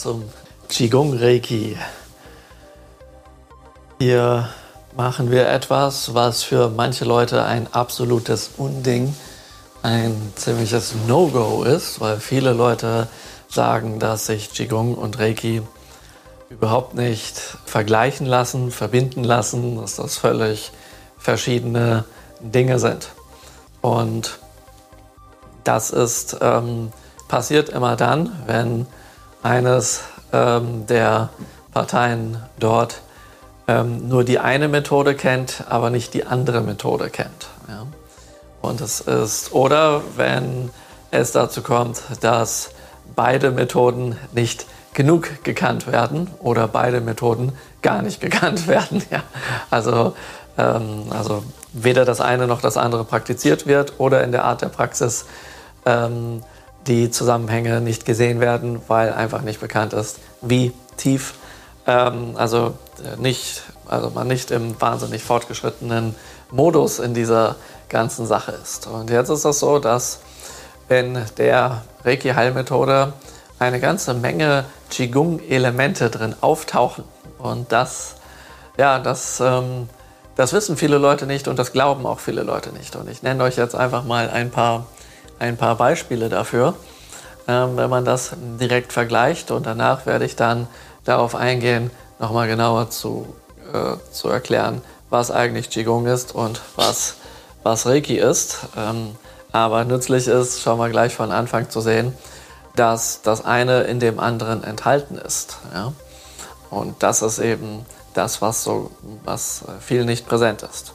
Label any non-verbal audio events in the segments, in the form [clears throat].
zum Qigong Reiki. Hier machen wir etwas, was für manche Leute ein absolutes Unding, ein ziemliches No-Go ist, weil viele Leute sagen, dass sich Qigong und Reiki überhaupt nicht vergleichen lassen, verbinden lassen, dass das völlig verschiedene Dinge sind. Und das ist ähm, passiert immer dann, wenn eines ähm, der Parteien dort ähm, nur die eine Methode kennt, aber nicht die andere Methode kennt. Ja? Und es ist, oder wenn es dazu kommt, dass beide Methoden nicht genug gekannt werden oder beide Methoden gar nicht [laughs] gekannt werden. Ja. Also, ähm, also weder das eine noch das andere praktiziert wird oder in der Art der Praxis ähm, die Zusammenhänge nicht gesehen werden, weil einfach nicht bekannt ist, wie tief, ähm, also äh, nicht, also man nicht im wahnsinnig fortgeschrittenen Modus in dieser ganzen Sache ist. Und jetzt ist das so, dass in der Reiki-Heilmethode eine ganze Menge Qigong-Elemente drin auftauchen. Und das, ja, das, ähm, das wissen viele Leute nicht und das glauben auch viele Leute nicht. Und ich nenne euch jetzt einfach mal ein paar, ein paar Beispiele dafür, ähm, wenn man das direkt vergleicht. Und danach werde ich dann darauf eingehen, nochmal genauer zu, äh, zu erklären, was eigentlich Qigong ist und was, was Reiki ist. Ähm, aber nützlich ist, schauen wir gleich von Anfang zu sehen, dass das eine in dem anderen enthalten ist. Ja? Und das ist eben das, was, so, was viel nicht präsent ist.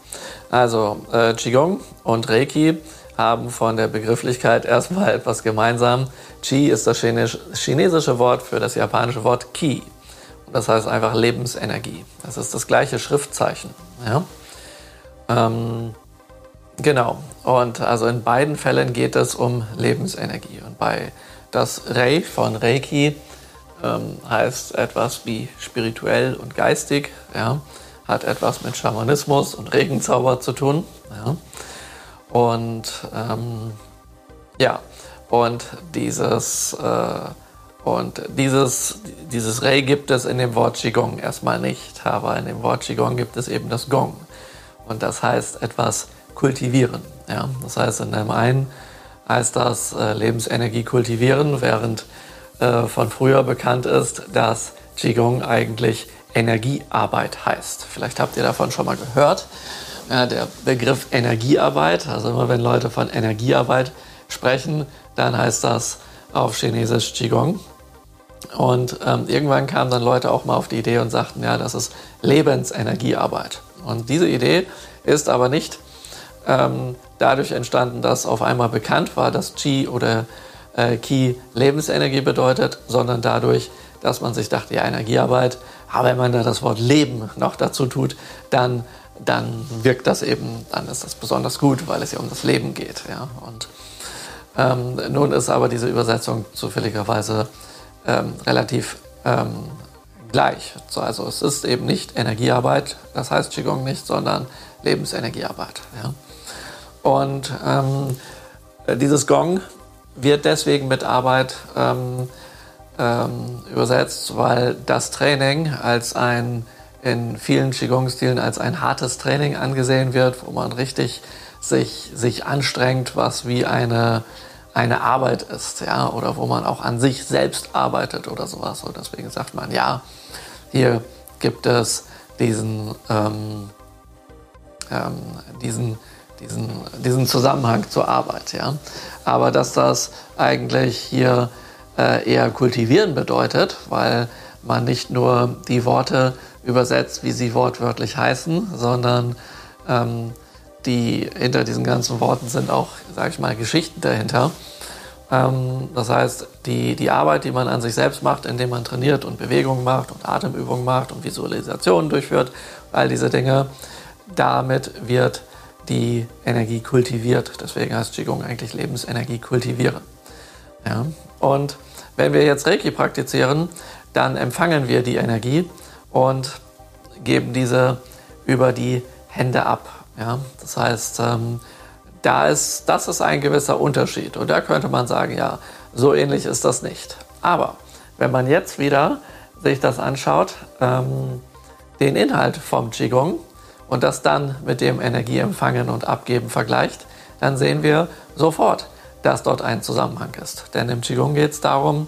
Also äh, Qigong und Reiki haben von der Begrifflichkeit erstmal etwas gemeinsam. Qi ist das chinesische Wort für das japanische Wort Qi. Das heißt einfach Lebensenergie. Das ist das gleiche Schriftzeichen. Ja? Ähm, genau. Und also in beiden Fällen geht es um Lebensenergie. Und bei das Rei von Reiki ähm, heißt etwas wie spirituell und geistig, ja, hat etwas mit Schamanismus und Regenzauber zu tun. Ja. Und ähm, ja, und dieses, äh, und dieses, dieses Rei gibt es in dem Wort Qigong erstmal nicht, aber in dem Wort Qigong gibt es eben das Gong. Und das heißt etwas kultivieren. Ja. Das heißt, in dem einen heißt das äh, Lebensenergie kultivieren, während äh, von früher bekannt ist, dass Qigong eigentlich Energiearbeit heißt. Vielleicht habt ihr davon schon mal gehört. Ja, der Begriff Energiearbeit, also immer wenn Leute von Energiearbeit sprechen, dann heißt das auf Chinesisch Qigong. Und ähm, irgendwann kamen dann Leute auch mal auf die Idee und sagten, ja, das ist Lebensenergiearbeit. Und diese Idee ist aber nicht ähm, dadurch entstanden, dass auf einmal bekannt war, dass Qi oder äh, Qi Lebensenergie bedeutet, sondern dadurch, dass man sich dachte, ja, Energiearbeit, aber wenn man da das Wort Leben noch dazu tut, dann, dann wirkt das eben, dann ist das besonders gut, weil es ja um das Leben geht. Ja? Und ähm, nun ist aber diese Übersetzung zufälligerweise ähm, relativ ähm, gleich. So, also es ist eben nicht Energiearbeit, das heißt Qigong nicht, sondern Lebensenergiearbeit. Ja? Und ähm, dieses Gong wird deswegen mit Arbeit ähm, ähm, übersetzt, weil das Training als ein in vielen Qigong-Stilen als ein hartes Training angesehen wird, wo man richtig sich, sich anstrengt, was wie eine, eine Arbeit ist, ja, oder wo man auch an sich selbst arbeitet oder sowas. Und deswegen sagt man, ja, hier gibt es diesen, ähm, ähm, diesen diesen, diesen Zusammenhang zur Arbeit. Ja? Aber dass das eigentlich hier äh, eher kultivieren bedeutet, weil man nicht nur die Worte übersetzt, wie sie wortwörtlich heißen, sondern ähm, die hinter diesen ganzen Worten sind auch, sage ich mal, Geschichten dahinter. Ähm, das heißt, die, die Arbeit, die man an sich selbst macht, indem man trainiert und Bewegungen macht und Atemübungen macht und Visualisationen durchführt, all diese Dinge, damit wird die Energie kultiviert. Deswegen heißt Qigong eigentlich Lebensenergie kultivieren. Ja? Und wenn wir jetzt Reiki praktizieren, dann empfangen wir die Energie und geben diese über die Hände ab. Ja? Das heißt, ähm, da ist, das ist ein gewisser Unterschied. Und da könnte man sagen, ja, so ähnlich ist das nicht. Aber wenn man jetzt wieder sich das anschaut, ähm, den Inhalt vom Qigong und das dann mit dem Energieempfangen und Abgeben vergleicht, dann sehen wir sofort, dass dort ein Zusammenhang ist. Denn im Qigong geht es darum,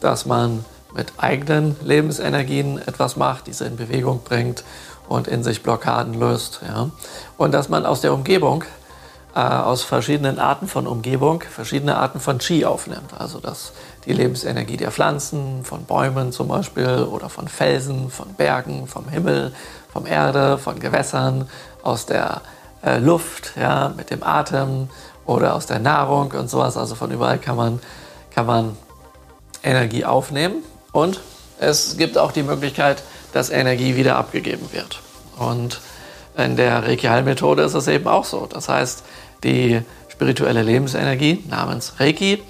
dass man mit eigenen Lebensenergien etwas macht, diese in Bewegung bringt und in sich Blockaden löst. Ja? Und dass man aus der Umgebung, äh, aus verschiedenen Arten von Umgebung, verschiedene Arten von Qi aufnimmt. Also dass die Lebensenergie der Pflanzen, von Bäumen zum Beispiel oder von Felsen, von Bergen, vom Himmel, vom Erde, von Gewässern, aus der äh, Luft, ja, mit dem Atem oder aus der Nahrung und sowas. Also von überall kann man, kann man Energie aufnehmen und es gibt auch die Möglichkeit, dass Energie wieder abgegeben wird. Und in der Reiki-Heilmethode ist es eben auch so. Das heißt, die spirituelle Lebensenergie namens Reiki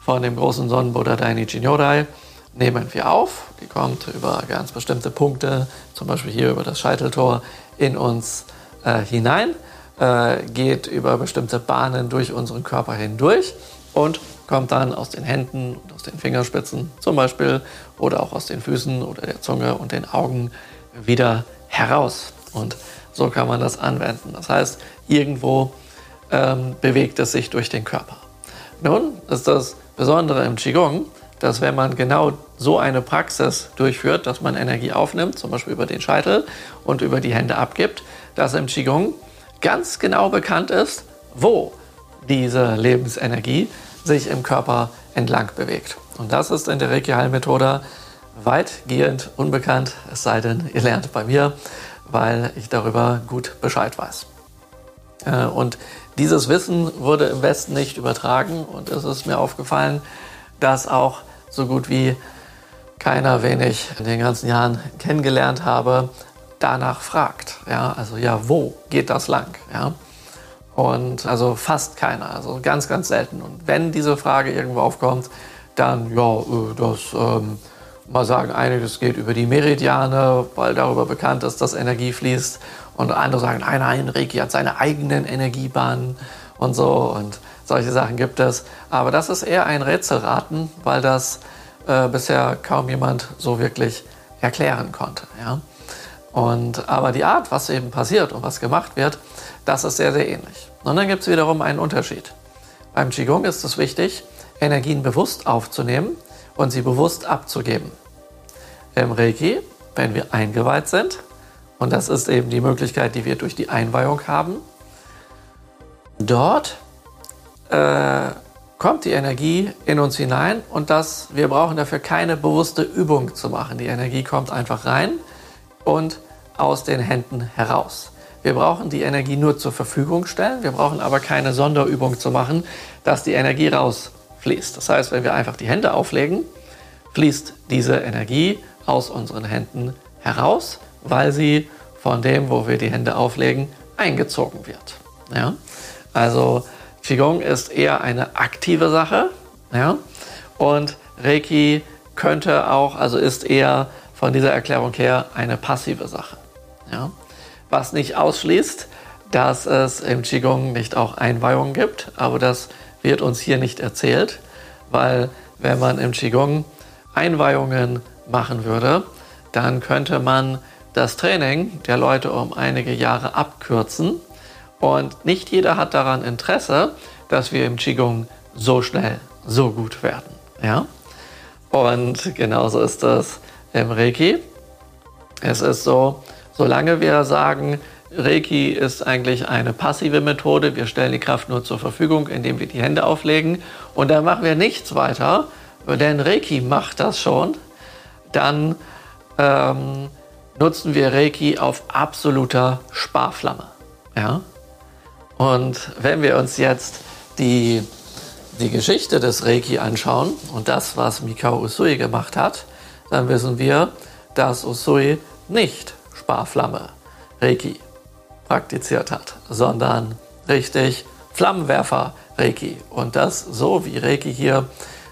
von dem großen Sonnenbuddha Dainichi Nyorai nehmen wir auf. Die kommt über ganz bestimmte Punkte, zum Beispiel hier über das Scheiteltor, in uns äh, hinein, äh, geht über bestimmte Bahnen durch unseren Körper hindurch und kommt dann aus den Händen und aus den Fingerspitzen zum Beispiel oder auch aus den Füßen oder der Zunge und den Augen wieder heraus. Und so kann man das anwenden. Das heißt, irgendwo ähm, bewegt es sich durch den Körper. Nun ist das Besondere im Qigong, dass wenn man genau so eine Praxis durchführt, dass man Energie aufnimmt, zum Beispiel über den Scheitel und über die Hände abgibt, dass im Qigong ganz genau bekannt ist, wo diese Lebensenergie sich im Körper entlang bewegt. Und das ist in der Reiki-Heilmethode weitgehend unbekannt, es sei denn, ihr lernt bei mir, weil ich darüber gut Bescheid weiß. Äh, und dieses Wissen wurde im Westen nicht übertragen und es ist mir aufgefallen, dass auch so gut wie keiner, wen ich in den ganzen Jahren kennengelernt habe, danach fragt. Ja, also ja, wo geht das lang? Ja, und also fast keiner, also ganz, ganz selten. Und wenn diese Frage irgendwo aufkommt, dann, ja, äh, das, ähm, mal sagen, einiges geht über die Meridiane, weil darüber bekannt ist, dass Energie fließt. Und andere sagen, nein, nein, Reiki hat seine eigenen Energiebahnen und so. Und solche Sachen gibt es. Aber das ist eher ein Rätselraten, weil das äh, bisher kaum jemand so wirklich erklären konnte. Ja? Und, aber die Art, was eben passiert und was gemacht wird, das ist sehr, sehr ähnlich. Und dann gibt es wiederum einen Unterschied. Beim Qigong ist es wichtig, Energien bewusst aufzunehmen und sie bewusst abzugeben. Im Reiki, wenn wir eingeweiht sind, und das ist eben die Möglichkeit, die wir durch die Einweihung haben, dort äh, kommt die Energie in uns hinein und das, wir brauchen dafür keine bewusste Übung zu machen. Die Energie kommt einfach rein und aus den Händen heraus. Wir brauchen die Energie nur zur Verfügung stellen. Wir brauchen aber keine Sonderübung zu machen, dass die Energie rausfließt. Das heißt, wenn wir einfach die Hände auflegen, fließt diese Energie aus unseren Händen heraus, weil sie von dem, wo wir die Hände auflegen, eingezogen wird. Ja? Also Qigong ist eher eine aktive Sache. Ja? Und Reiki könnte auch, also ist eher von dieser Erklärung her eine passive Sache. Ja? was nicht ausschließt, dass es im Qigong nicht auch Einweihungen gibt, aber das wird uns hier nicht erzählt, weil wenn man im Qigong Einweihungen machen würde, dann könnte man das Training der Leute um einige Jahre abkürzen und nicht jeder hat daran Interesse, dass wir im Qigong so schnell so gut werden. Ja? Und genauso ist das im Reiki. Es ist so, Solange wir sagen, Reiki ist eigentlich eine passive Methode, wir stellen die Kraft nur zur Verfügung, indem wir die Hände auflegen und dann machen wir nichts weiter, denn Reiki macht das schon, dann ähm, nutzen wir Reiki auf absoluter Sparflamme. Ja? Und wenn wir uns jetzt die, die Geschichte des Reiki anschauen und das, was Mikao Usui gemacht hat, dann wissen wir, dass Usui nicht Sparflamme Reiki praktiziert hat, sondern richtig Flammenwerfer Reiki. Und das so wie Reiki hier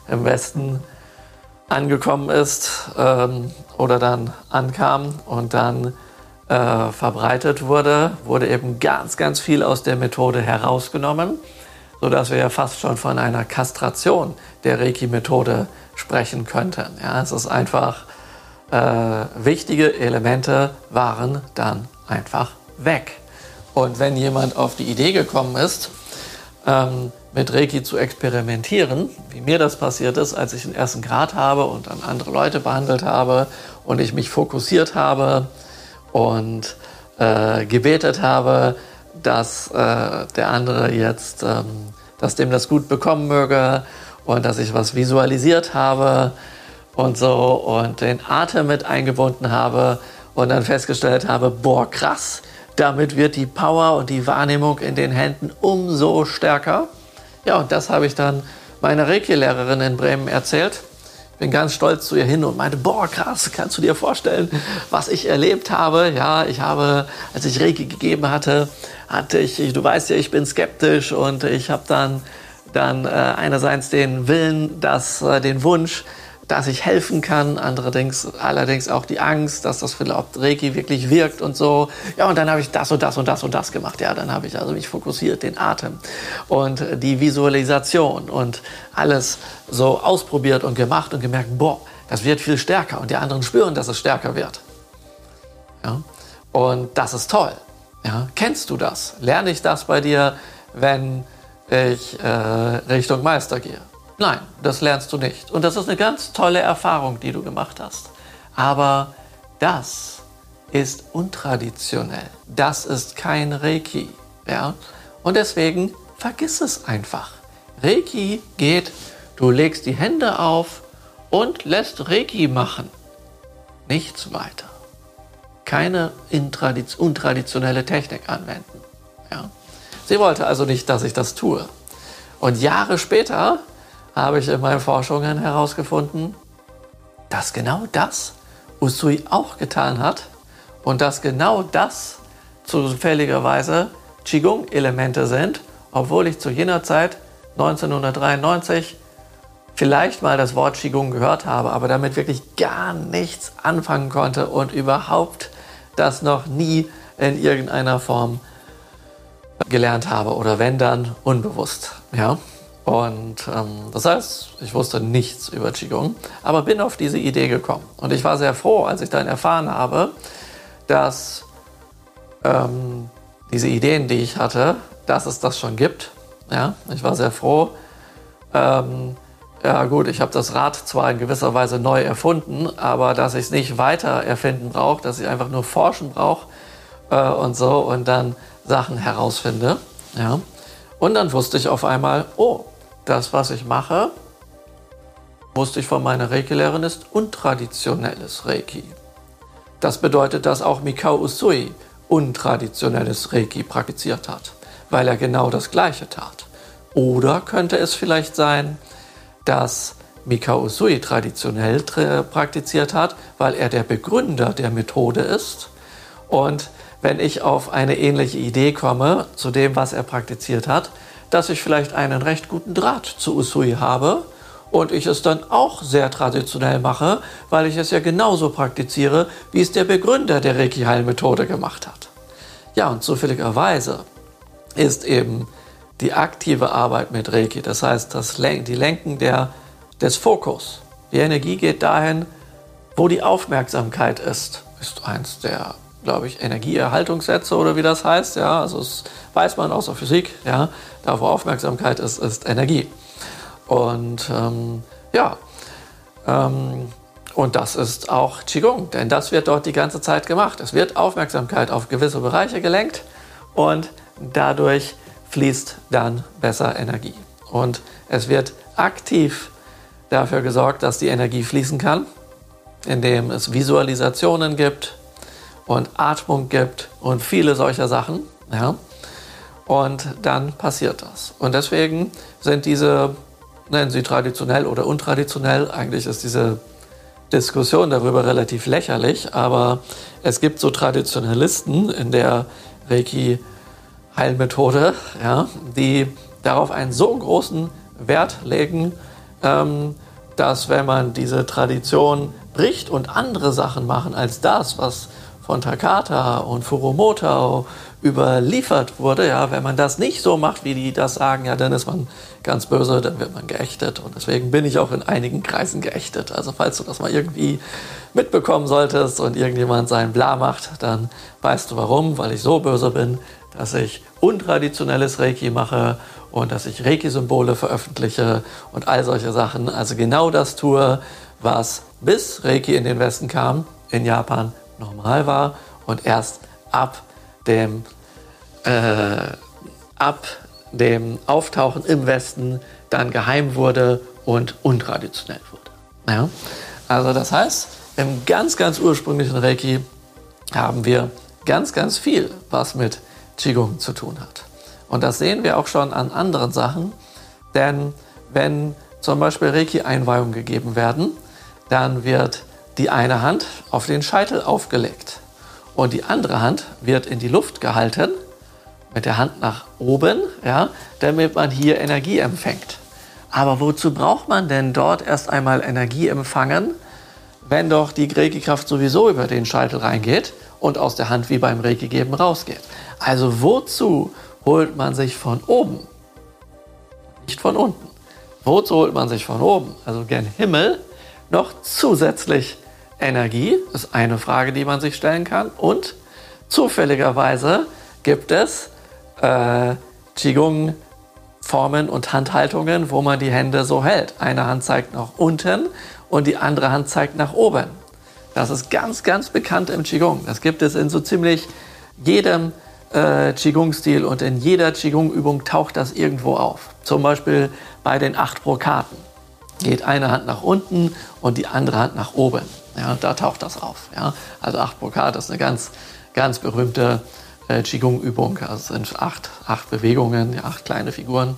im Westen angekommen ist ähm, oder dann ankam und dann äh, verbreitet wurde, wurde eben ganz, ganz viel aus der Methode herausgenommen, sodass wir ja fast schon von einer Kastration der Reiki-Methode sprechen könnten. Ja, es ist einfach, äh, wichtige Elemente waren dann einfach weg. Und wenn jemand auf die Idee gekommen ist, ähm, mit Reiki zu experimentieren, wie mir das passiert ist, als ich den ersten Grad habe und dann andere Leute behandelt habe und ich mich fokussiert habe und äh, gebetet habe, dass äh, der andere jetzt, ähm, dass dem das gut bekommen möge und dass ich was visualisiert habe und so und den Atem mit eingebunden habe und dann festgestellt habe, boah, krass, damit wird die Power und die Wahrnehmung in den Händen umso stärker. Ja, und das habe ich dann meiner Reiki-Lehrerin in Bremen erzählt. Ich bin ganz stolz zu ihr hin und meinte, boah, krass, kannst du dir vorstellen, was ich erlebt habe? Ja, ich habe, als ich Reiki gegeben hatte, hatte ich, du weißt ja, ich bin skeptisch und ich habe dann, dann äh, einerseits den Willen, dass, äh, den Wunsch, dass ich helfen kann, allerdings, allerdings auch die Angst, dass das vielleicht Reiki wirklich wirkt und so. Ja, und dann habe ich das und das und das und das gemacht. Ja, dann habe ich also mich fokussiert, den Atem und die Visualisation und alles so ausprobiert und gemacht und gemerkt, boah, das wird viel stärker und die anderen spüren, dass es stärker wird. Ja, und das ist toll. Ja, kennst du das? Lerne ich das bei dir, wenn ich äh, Richtung Meister gehe? Nein, das lernst du nicht. Und das ist eine ganz tolle Erfahrung, die du gemacht hast. Aber das ist untraditionell. Das ist kein Reiki. Ja? Und deswegen vergiss es einfach. Reiki geht, du legst die Hände auf und lässt Reiki machen. Nichts weiter. Keine untraditionelle Technik anwenden. Ja? Sie wollte also nicht, dass ich das tue. Und Jahre später habe ich in meinen Forschungen herausgefunden, dass genau das Usui auch getan hat und dass genau das zufälligerweise Qigong-Elemente sind, obwohl ich zu jener Zeit 1993 vielleicht mal das Wort Qigong gehört habe, aber damit wirklich gar nichts anfangen konnte und überhaupt das noch nie in irgendeiner Form gelernt habe oder wenn dann unbewusst. Ja? Und ähm, das heißt, ich wusste nichts über Qigong, aber bin auf diese Idee gekommen. Und ich war sehr froh, als ich dann erfahren habe, dass ähm, diese Ideen, die ich hatte, dass es das schon gibt. Ja, ich war sehr froh. Ähm, ja gut, ich habe das Rad zwar in gewisser Weise neu erfunden, aber dass ich es nicht weiter erfinden brauche, dass ich einfach nur forschen brauche äh, und so und dann Sachen herausfinde. Ja. Und dann wusste ich auf einmal, oh, das, was ich mache, wusste ich von meiner Reiki-Lehrerin, ist untraditionelles Reiki. Das bedeutet, dass auch Mikao Usui untraditionelles Reiki praktiziert hat, weil er genau das Gleiche tat. Oder könnte es vielleicht sein, dass Mikao Usui traditionell praktiziert hat, weil er der Begründer der Methode ist. Und wenn ich auf eine ähnliche Idee komme zu dem, was er praktiziert hat, dass ich vielleicht einen recht guten Draht zu Usui habe und ich es dann auch sehr traditionell mache, weil ich es ja genauso praktiziere, wie es der Begründer der Reiki-Heilmethode gemacht hat. Ja, und zufälligerweise ist eben die aktive Arbeit mit Reiki, das heißt das Len die Lenken der, des Fokus. Die Energie geht dahin, wo die Aufmerksamkeit ist, ist eins der glaube ich, Energieerhaltungssätze oder wie das heißt. Ja, also das weiß man aus der Physik. Ja, da wo Aufmerksamkeit ist, ist Energie. Und ähm, ja, ähm, und das ist auch Qigong, denn das wird dort die ganze Zeit gemacht. Es wird Aufmerksamkeit auf gewisse Bereiche gelenkt und dadurch fließt dann besser Energie. Und es wird aktiv dafür gesorgt, dass die Energie fließen kann, indem es Visualisationen gibt, und Atmung gibt und viele solcher Sachen. Ja? Und dann passiert das. Und deswegen sind diese, nennen sie traditionell oder untraditionell, eigentlich ist diese Diskussion darüber relativ lächerlich, aber es gibt so Traditionalisten in der Reiki-Heilmethode, ja, die darauf einen so großen Wert legen, ähm, dass wenn man diese Tradition bricht und andere Sachen machen als das, was von Takata und Furumoto überliefert wurde, ja, wenn man das nicht so macht, wie die das sagen, ja, dann ist man ganz böse, dann wird man geächtet. Und deswegen bin ich auch in einigen Kreisen geächtet. Also falls du das mal irgendwie mitbekommen solltest und irgendjemand sein Bla macht, dann weißt du warum, weil ich so böse bin, dass ich untraditionelles Reiki mache und dass ich Reiki-Symbole veröffentliche und all solche Sachen. Also genau das tue, was bis Reiki in den Westen kam, in Japan normal war und erst ab dem äh, ab dem Auftauchen im Westen dann geheim wurde und untraditionell wurde. Ja? Also das heißt, im ganz, ganz ursprünglichen Reiki haben wir ganz, ganz viel, was mit Qigong zu tun hat. Und das sehen wir auch schon an anderen Sachen, denn wenn zum Beispiel Reiki-Einweihungen gegeben werden, dann wird die eine Hand auf den Scheitel aufgelegt und die andere Hand wird in die Luft gehalten mit der Hand nach oben, ja, damit man hier Energie empfängt. Aber wozu braucht man denn dort erst einmal Energie empfangen, wenn doch die Reiki-Kraft sowieso über den Scheitel reingeht und aus der Hand wie beim Reiki geben rausgeht? Also wozu holt man sich von oben? Nicht von unten. Wozu holt man sich von oben, also gern Himmel, noch zusätzlich Energie? Ist eine Frage, die man sich stellen kann. Und zufälligerweise gibt es äh, Qigong-Formen und Handhaltungen, wo man die Hände so hält. Eine Hand zeigt nach unten und die andere Hand zeigt nach oben. Das ist ganz, ganz bekannt im Qigong. Das gibt es in so ziemlich jedem äh, Qigong-Stil und in jeder Qigong-Übung taucht das irgendwo auf. Zum Beispiel bei den acht Brokaten geht eine Hand nach unten und die andere Hand nach oben. Ja, da taucht das auf. Ja. Also acht Brokat ist eine ganz, ganz berühmte äh, Qigong-Übung. Also es sind acht, acht Bewegungen, ja, acht kleine Figuren.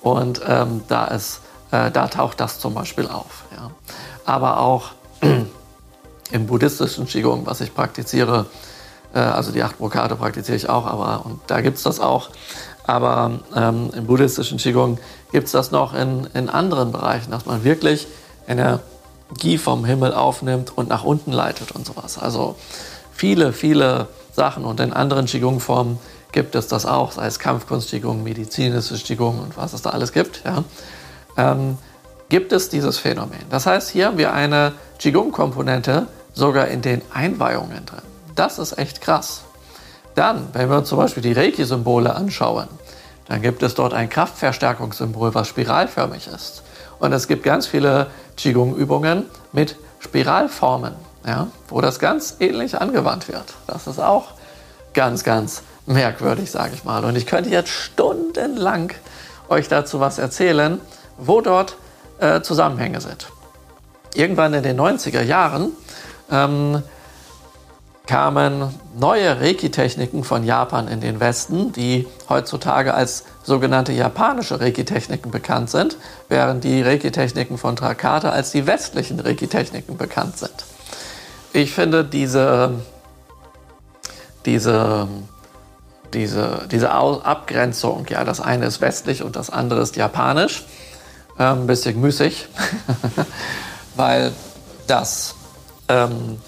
Und ähm, da, ist, äh, da taucht das zum Beispiel auf. Ja. Aber auch [clears throat] im buddhistischen Qigong, was ich praktiziere, äh, also die acht Brokate praktiziere ich auch, aber und da gibt es das auch. Aber ähm, im buddhistischen Qigong gibt es das noch in, in anderen Bereichen, dass man wirklich Energie vom Himmel aufnimmt und nach unten leitet und sowas. Also viele, viele Sachen und in anderen Qigong-Formen gibt es das auch, sei es Kampfkunst Qigong, medizinisches Qigong und was es da alles gibt. Ja. Ähm, gibt es dieses Phänomen. Das heißt, hier haben wir eine Qigong-Komponente sogar in den Einweihungen drin. Das ist echt krass. Dann, wenn wir uns zum Beispiel die Reiki-Symbole anschauen, dann gibt es dort ein Kraftverstärkungssymbol, was spiralförmig ist. Und es gibt ganz viele Qigong-Übungen mit Spiralformen, ja, wo das ganz ähnlich angewandt wird. Das ist auch ganz, ganz merkwürdig, sage ich mal. Und ich könnte jetzt stundenlang euch dazu was erzählen, wo dort äh, Zusammenhänge sind. Irgendwann in den 90er Jahren ähm, kamen neue Reiki-Techniken von Japan in den Westen, die heutzutage als sogenannte japanische Reiki-Techniken bekannt sind, während die Reiki-Techniken von Trakata als die westlichen Reiki-Techniken bekannt sind. Ich finde diese, diese, diese, diese Abgrenzung, ja, das eine ist westlich und das andere ist japanisch, äh, ein bisschen müßig, [laughs] weil das ähm,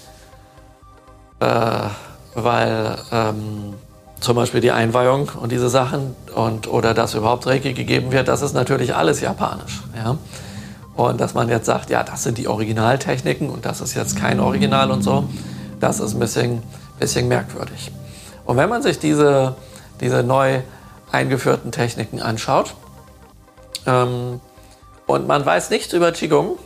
äh, weil ähm, zum Beispiel die Einweihung und diese Sachen und oder dass überhaupt Reiki gegeben wird, das ist natürlich alles japanisch. Ja? Und dass man jetzt sagt, ja, das sind die Originaltechniken und das ist jetzt kein Original und so, das ist ein bisschen, bisschen merkwürdig. Und wenn man sich diese, diese neu eingeführten Techniken anschaut ähm, und man weiß nichts über Qigong,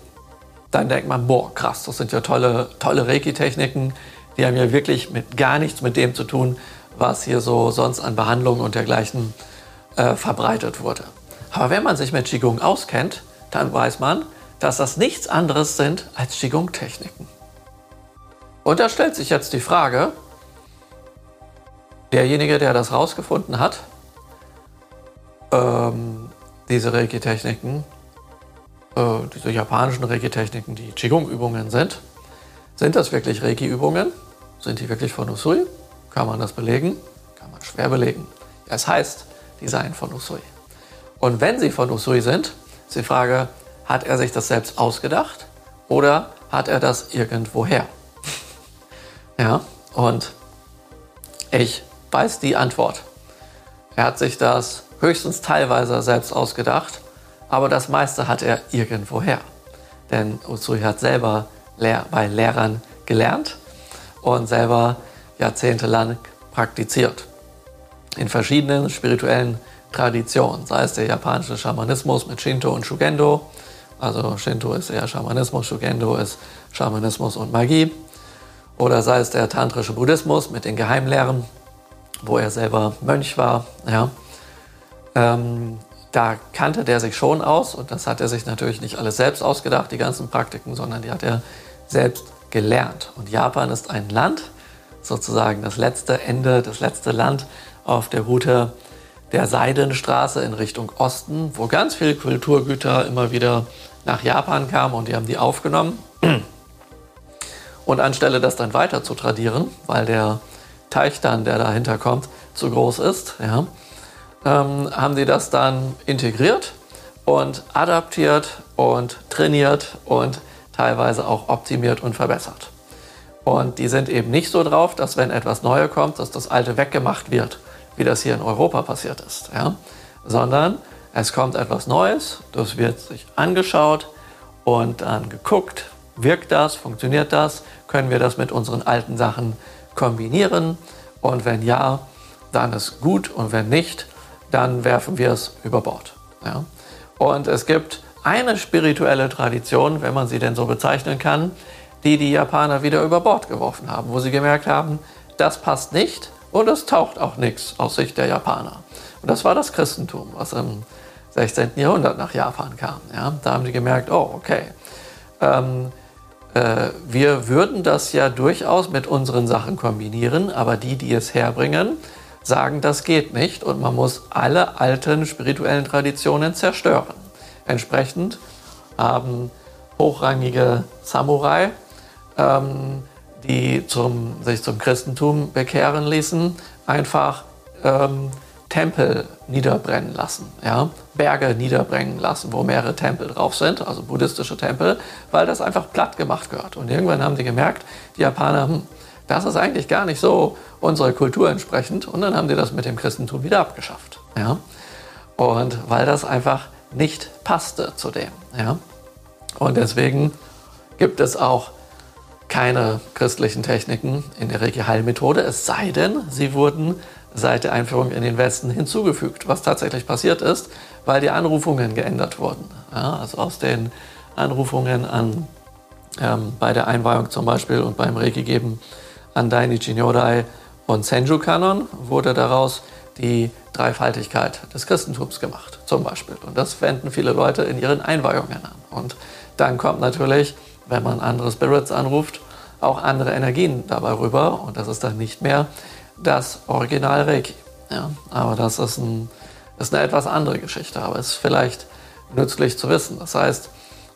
dann denkt man, boah, krass, das sind ja tolle, tolle Reiki-Techniken, die haben ja wirklich mit gar nichts mit dem zu tun, was hier so sonst an Behandlungen und dergleichen äh, verbreitet wurde. Aber wenn man sich mit Qigong auskennt, dann weiß man, dass das nichts anderes sind als Qigong-Techniken. Und da stellt sich jetzt die Frage, derjenige, der das rausgefunden hat, ähm, diese Reiki-Techniken, äh, diese japanischen Reiki-Techniken, die Qigong-Übungen sind, sind das wirklich Reiki-Übungen? Sind die wirklich von Usui? Kann man das belegen? Kann man schwer belegen. Es heißt, die seien von Usui. Und wenn sie von Usui sind, ist die Frage, hat er sich das selbst ausgedacht oder hat er das irgendwoher? [laughs] ja, Und ich weiß die Antwort. Er hat sich das höchstens teilweise selbst ausgedacht, aber das meiste hat er irgendwoher. Denn Usui hat selber bei Lehrern gelernt und selber jahrzehntelang praktiziert. In verschiedenen spirituellen Traditionen, sei es der japanische Schamanismus mit Shinto und Shugendo, also Shinto ist eher Schamanismus, Shugendo ist Schamanismus und Magie, oder sei es der tantrische Buddhismus mit den Geheimlehren, wo er selber Mönch war. Ja. Ähm, da kannte der sich schon aus und das hat er sich natürlich nicht alles selbst ausgedacht, die ganzen Praktiken, sondern die hat er selbst gelernt. Und Japan ist ein Land, sozusagen das letzte Ende, das letzte Land auf der Route der Seidenstraße in Richtung Osten, wo ganz viele Kulturgüter immer wieder nach Japan kamen und die haben die aufgenommen. Und anstelle das dann weiter zu tradieren, weil der Teich dann, der dahinter kommt, zu groß ist, ja, ähm, haben die das dann integriert und adaptiert und trainiert und teilweise auch optimiert und verbessert. Und die sind eben nicht so drauf, dass wenn etwas Neues kommt, dass das Alte weggemacht wird, wie das hier in Europa passiert ist, ja? sondern es kommt etwas Neues, das wird sich angeschaut und dann geguckt, wirkt das, funktioniert das, können wir das mit unseren alten Sachen kombinieren und wenn ja, dann ist gut und wenn nicht, dann werfen wir es über Bord. Ja? Und es gibt eine spirituelle Tradition, wenn man sie denn so bezeichnen kann, die die Japaner wieder über Bord geworfen haben, wo sie gemerkt haben, das passt nicht und es taucht auch nichts aus Sicht der Japaner. Und das war das Christentum, was im 16. Jahrhundert nach Japan kam. Ja? Da haben die gemerkt, oh, okay, ähm, äh, wir würden das ja durchaus mit unseren Sachen kombinieren, aber die, die es herbringen, sagen, das geht nicht und man muss alle alten spirituellen Traditionen zerstören. Entsprechend haben hochrangige Samurai, ähm, die zum, sich zum Christentum bekehren ließen, einfach ähm, Tempel niederbrennen lassen, ja? Berge niederbrennen lassen, wo mehrere Tempel drauf sind, also buddhistische Tempel, weil das einfach platt gemacht gehört. Und irgendwann haben die gemerkt, die Japaner, hm, das ist eigentlich gar nicht so unserer Kultur entsprechend. Und dann haben die das mit dem Christentum wieder abgeschafft. Ja? Und weil das einfach nicht passte zu dem. Ja? Und deswegen gibt es auch keine christlichen Techniken in der Reiki-Heilmethode, es sei denn, sie wurden seit der Einführung in den Westen hinzugefügt, was tatsächlich passiert ist, weil die Anrufungen geändert wurden. Ja, also aus den Anrufungen an, ähm, bei der Einweihung zum Beispiel und beim Reiki-Geben an Dainichi Nyodai und Senju Kanon wurde daraus die Dreifaltigkeit des Christentums gemacht, zum Beispiel. Und das wenden viele Leute in ihren Einweihungen an. Und dann kommt natürlich wenn man andere Spirits anruft, auch andere Energien dabei rüber und das ist dann nicht mehr das Original Reiki. Ja, aber das ist, ein, ist eine etwas andere Geschichte, aber ist vielleicht nützlich zu wissen. Das heißt,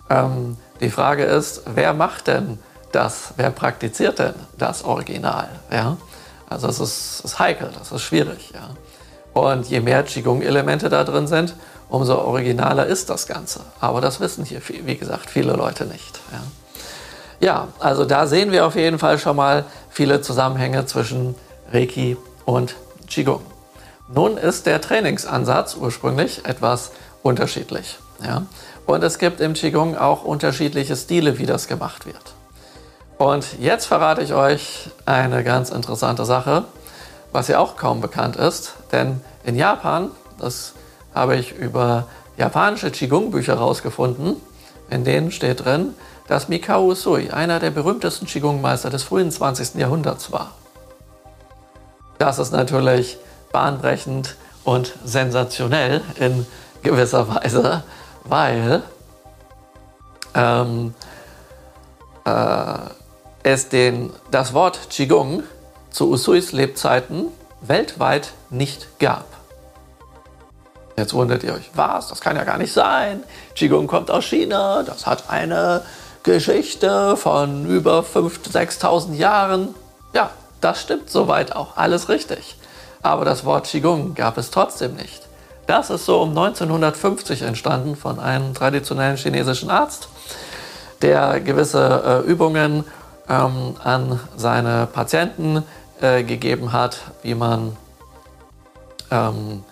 ähm, die Frage ist, wer macht denn das? Wer praktiziert denn das Original? Ja? Also es ist, ist heikel, das ist schwierig. Ja? Und je mehr Qigong-Elemente da drin sind, umso originaler ist das Ganze. Aber das wissen hier, wie gesagt, viele Leute nicht. Ja? Ja, also da sehen wir auf jeden Fall schon mal viele Zusammenhänge zwischen Reiki und Qigong. Nun ist der Trainingsansatz ursprünglich etwas unterschiedlich. Ja? Und es gibt im Qigong auch unterschiedliche Stile, wie das gemacht wird. Und jetzt verrate ich euch eine ganz interessante Sache, was ja auch kaum bekannt ist. Denn in Japan, das habe ich über japanische Qigong-Bücher herausgefunden, in denen steht drin, dass Mikao Usui einer der berühmtesten Qigong-Meister des frühen 20. Jahrhunderts war. Das ist natürlich bahnbrechend und sensationell in gewisser Weise, weil ähm, äh, es den, das Wort Qigong zu Usuis Lebzeiten weltweit nicht gab. Jetzt wundert ihr euch, was? Das kann ja gar nicht sein. Qigong kommt aus China, das hat eine Geschichte von über 5.000, 6.000 Jahren. Ja, das stimmt soweit auch, alles richtig. Aber das Wort Qigong gab es trotzdem nicht. Das ist so um 1950 entstanden von einem traditionellen chinesischen Arzt, der gewisse äh, Übungen ähm, an seine Patienten äh, gegeben hat, wie man ähm,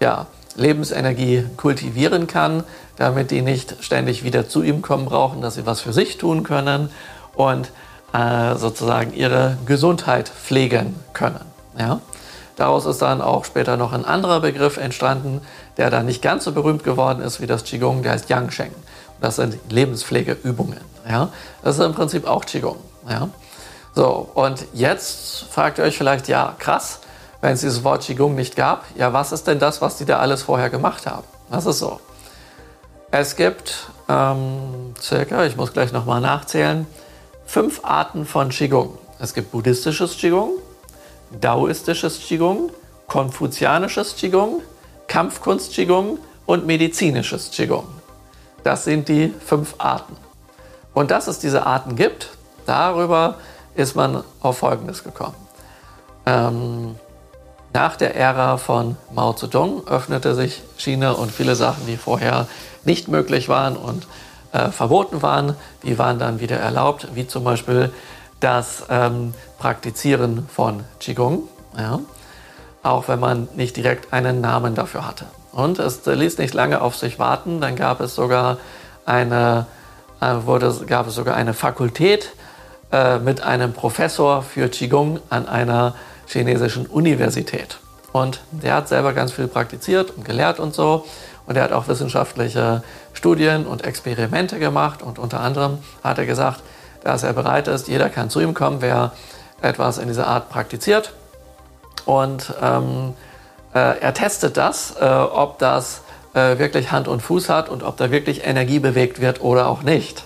ja, Lebensenergie kultivieren kann, damit die nicht ständig wieder zu ihm kommen brauchen, dass sie was für sich tun können und äh, sozusagen ihre Gesundheit pflegen können. Ja? Daraus ist dann auch später noch ein anderer Begriff entstanden, der dann nicht ganz so berühmt geworden ist wie das Qigong, der heißt Yangsheng. Das sind Lebenspflegeübungen. Ja? Das ist im Prinzip auch Qigong. Ja? So, und jetzt fragt ihr euch vielleicht, ja, krass, wenn es dieses Wort Qigong nicht gab, ja, was ist denn das, was die da alles vorher gemacht haben? Das ist so. Es gibt ähm, circa, ich muss gleich nochmal nachzählen, fünf Arten von Qigong. Es gibt buddhistisches Qigong, daoistisches Qigong, konfuzianisches Qigong, Kampfkunst Qigong und medizinisches Qigong. Das sind die fünf Arten. Und dass es diese Arten gibt, darüber ist man auf Folgendes gekommen. Ähm, nach der Ära von Mao Zedong öffnete sich China und viele Sachen, die vorher nicht möglich waren und äh, verboten waren, die waren dann wieder erlaubt, wie zum Beispiel das ähm, Praktizieren von Qigong, ja, auch wenn man nicht direkt einen Namen dafür hatte. Und es ließ nicht lange auf sich warten, dann gab es sogar eine, äh, wurde, gab es sogar eine Fakultät äh, mit einem Professor für Qigong an einer chinesischen Universität. Und der hat selber ganz viel praktiziert und gelehrt und so. Und er hat auch wissenschaftliche Studien und Experimente gemacht. Und unter anderem hat er gesagt, dass er bereit ist, jeder kann zu ihm kommen, wer etwas in dieser Art praktiziert. Und ähm, äh, er testet das, äh, ob das äh, wirklich Hand und Fuß hat und ob da wirklich Energie bewegt wird oder auch nicht.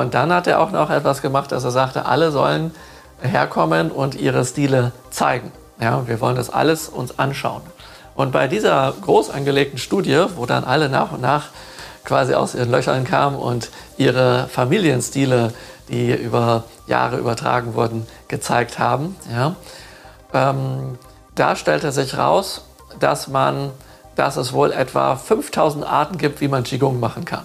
Und dann hat er auch noch etwas gemacht, dass er sagte, alle sollen herkommen und ihre Stile zeigen. Ja, wir wollen das alles uns anschauen. Und bei dieser groß angelegten Studie, wo dann alle nach und nach quasi aus ihren Löchern kamen und ihre Familienstile, die über Jahre übertragen wurden, gezeigt haben, ja, ähm, da stellte sich raus, dass man, dass es wohl etwa 5000 Arten gibt, wie man Qigong machen kann.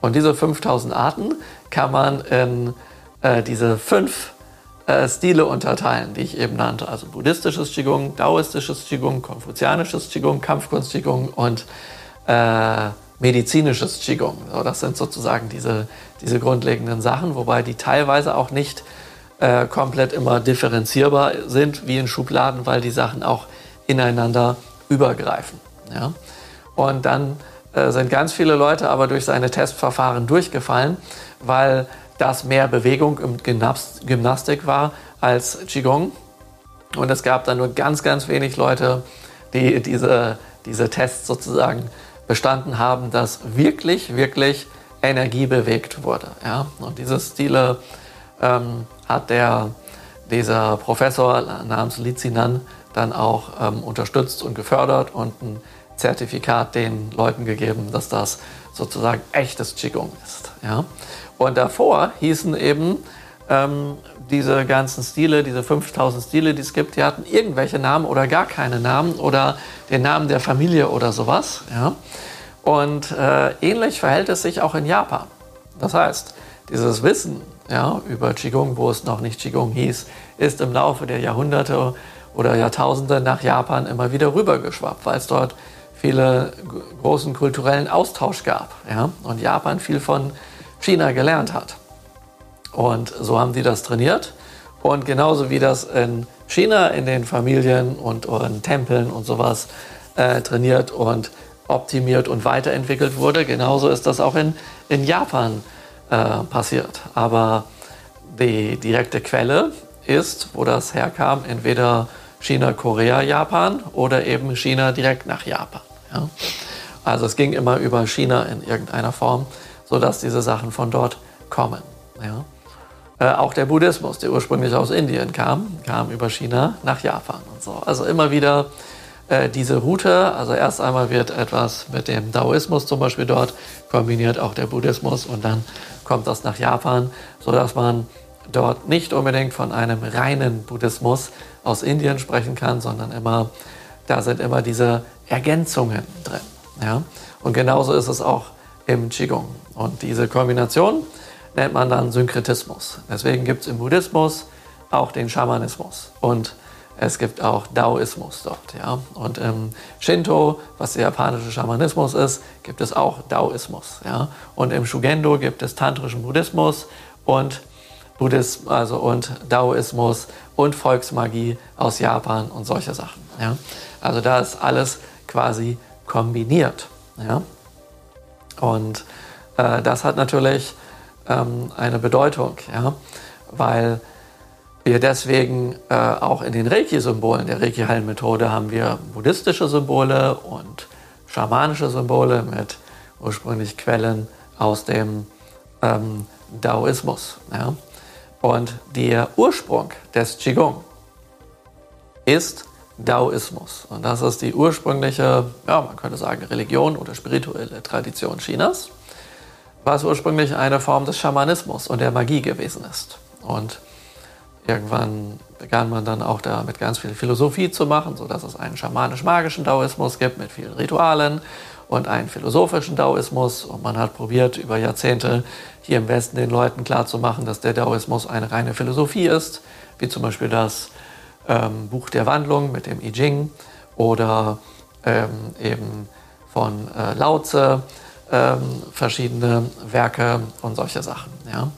Und diese 5000 Arten kann man in äh, diese fünf äh, Stile unterteilen, die ich eben nannte. Also buddhistisches Qigong, daoistisches Qigong, konfuzianisches Qigong, Kampfkunst Qigong und äh, medizinisches Qigong. So, das sind sozusagen diese, diese grundlegenden Sachen, wobei die teilweise auch nicht äh, komplett immer differenzierbar sind wie in Schubladen, weil die Sachen auch ineinander übergreifen. Ja? Und dann äh, sind ganz viele Leute aber durch seine Testverfahren durchgefallen, weil das mehr Bewegung im Gymnastik war als Qigong. Und es gab dann nur ganz, ganz wenig Leute, die diese, diese Tests sozusagen bestanden haben, dass wirklich, wirklich Energie bewegt wurde. Ja? Und diese Stile ähm, hat der, dieser Professor namens Lizinan dann auch ähm, unterstützt und gefördert und ein Zertifikat den Leuten gegeben, dass das sozusagen echtes Qigong ist. Ja? Und davor hießen eben ähm, diese ganzen Stile, diese 5000 Stile, die es gibt, die hatten irgendwelche Namen oder gar keine Namen oder den Namen der Familie oder sowas. Ja? Und äh, ähnlich verhält es sich auch in Japan. Das heißt, dieses Wissen ja, über Qigong, wo es noch nicht Qigong hieß, ist im Laufe der Jahrhunderte oder Jahrtausende nach Japan immer wieder rübergeschwappt, weil es dort viele großen kulturellen Austausch gab. Ja? Und Japan viel von China gelernt hat. Und so haben die das trainiert. Und genauso wie das in China in den Familien und in Tempeln und sowas äh, trainiert und optimiert und weiterentwickelt wurde, genauso ist das auch in, in Japan äh, passiert. Aber die direkte Quelle ist, wo das herkam, entweder China, Korea, Japan oder eben China direkt nach Japan. Ja? Also es ging immer über China in irgendeiner Form sodass diese Sachen von dort kommen. Ja. Äh, auch der Buddhismus, der ursprünglich aus Indien kam, kam über China nach Japan und so. Also immer wieder äh, diese Route. Also erst einmal wird etwas mit dem Daoismus zum Beispiel dort kombiniert, auch der Buddhismus, und dann kommt das nach Japan, sodass man dort nicht unbedingt von einem reinen Buddhismus aus Indien sprechen kann, sondern immer, da sind immer diese Ergänzungen drin. Ja? Und genauso ist es auch im Qigong. Und diese Kombination nennt man dann Synkretismus. Deswegen gibt es im Buddhismus auch den Schamanismus und es gibt auch Daoismus dort. Ja? Und im Shinto, was der japanische Schamanismus ist, gibt es auch Daoismus. Ja? Und im Shugendo gibt es tantrischen Buddhismus und Buddhismus also und Daoismus und Volksmagie aus Japan und solche Sachen. Ja? Also da ist alles quasi kombiniert. Ja? Und äh, das hat natürlich ähm, eine Bedeutung, ja? weil wir deswegen äh, auch in den Reiki-Symbolen der Reiki-Heilmethode haben wir buddhistische Symbole und schamanische Symbole mit ursprünglich Quellen aus dem ähm, Daoismus. Ja? Und der Ursprung des Qigong ist Daoismus. Und das ist die ursprüngliche, ja, man könnte sagen, Religion oder spirituelle Tradition Chinas, was ursprünglich eine Form des Schamanismus und der Magie gewesen ist. Und irgendwann begann man dann auch damit ganz viel Philosophie zu machen, sodass es einen schamanisch-magischen Daoismus gibt mit vielen Ritualen und einen philosophischen Daoismus. Und man hat probiert, über Jahrzehnte hier im Westen den Leuten klarzumachen, dass der Daoismus eine reine Philosophie ist, wie zum Beispiel das ähm, Buch der Wandlung mit dem I Ching oder ähm, eben von äh, Lao Tse, ähm, verschiedene Werke und solche Sachen. Ja.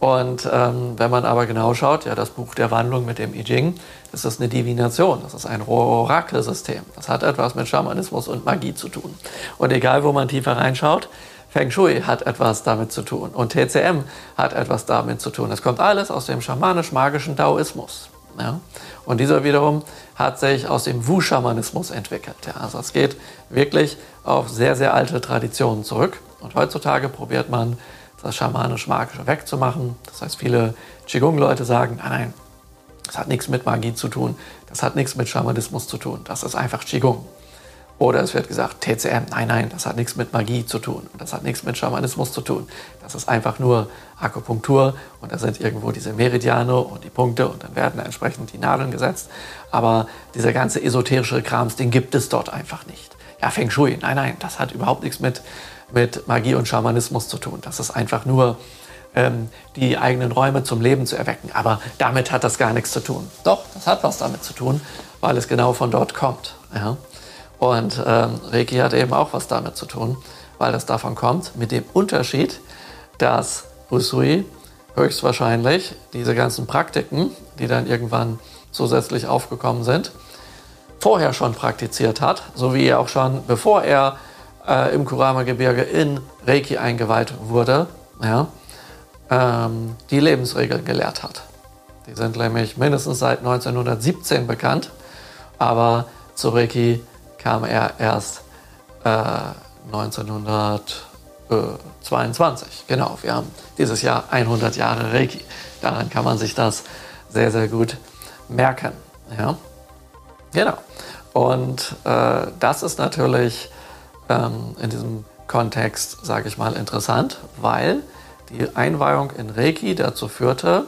Und ähm, wenn man aber genau schaut, ja, das Buch der Wandlung mit dem I Ching, das ist eine Divination, das ist ein Orakelsystem. Das hat etwas mit Schamanismus und Magie zu tun. Und egal, wo man tiefer reinschaut, Feng Shui hat etwas damit zu tun und TCM hat etwas damit zu tun. Es kommt alles aus dem schamanisch-magischen Daoismus. Ja? Und dieser wiederum hat sich aus dem Wu-Schamanismus entwickelt. Ja? Also es geht wirklich auf sehr, sehr alte Traditionen zurück. Und heutzutage probiert man das schamanisch-magische wegzumachen. Das heißt, viele Qigong-Leute sagen, nein, nein, das hat nichts mit Magie zu tun, das hat nichts mit Schamanismus zu tun, das ist einfach Qigong. Oder es wird gesagt, TCM, nein, nein, das hat nichts mit Magie zu tun, das hat nichts mit Schamanismus zu tun, das ist einfach nur Akupunktur und da sind irgendwo diese Meridiane und die Punkte und dann werden entsprechend die Nadeln gesetzt. Aber dieser ganze esoterische Krams, den gibt es dort einfach nicht. Ja, Feng Shui, nein, nein, das hat überhaupt nichts mit mit Magie und Schamanismus zu tun. Das ist einfach nur ähm, die eigenen Räume zum Leben zu erwecken. Aber damit hat das gar nichts zu tun. Doch, das hat was damit zu tun, weil es genau von dort kommt. Ja? Und ähm, Reiki hat eben auch was damit zu tun, weil es davon kommt, mit dem Unterschied, dass Usui höchstwahrscheinlich diese ganzen Praktiken, die dann irgendwann zusätzlich aufgekommen sind, vorher schon praktiziert hat, so wie er auch schon, bevor er äh, im Kurama-Gebirge in Reiki eingeweiht wurde, ja, ähm, die Lebensregeln gelehrt hat. Die sind nämlich mindestens seit 1917 bekannt, aber zu Reiki kam er erst äh, 1922. Genau, wir haben dieses Jahr 100 Jahre Reiki. Daran kann man sich das sehr, sehr gut merken. Ja? Genau. Und äh, das ist natürlich ähm, in diesem Kontext, sage ich mal, interessant, weil die Einweihung in Reiki dazu führte,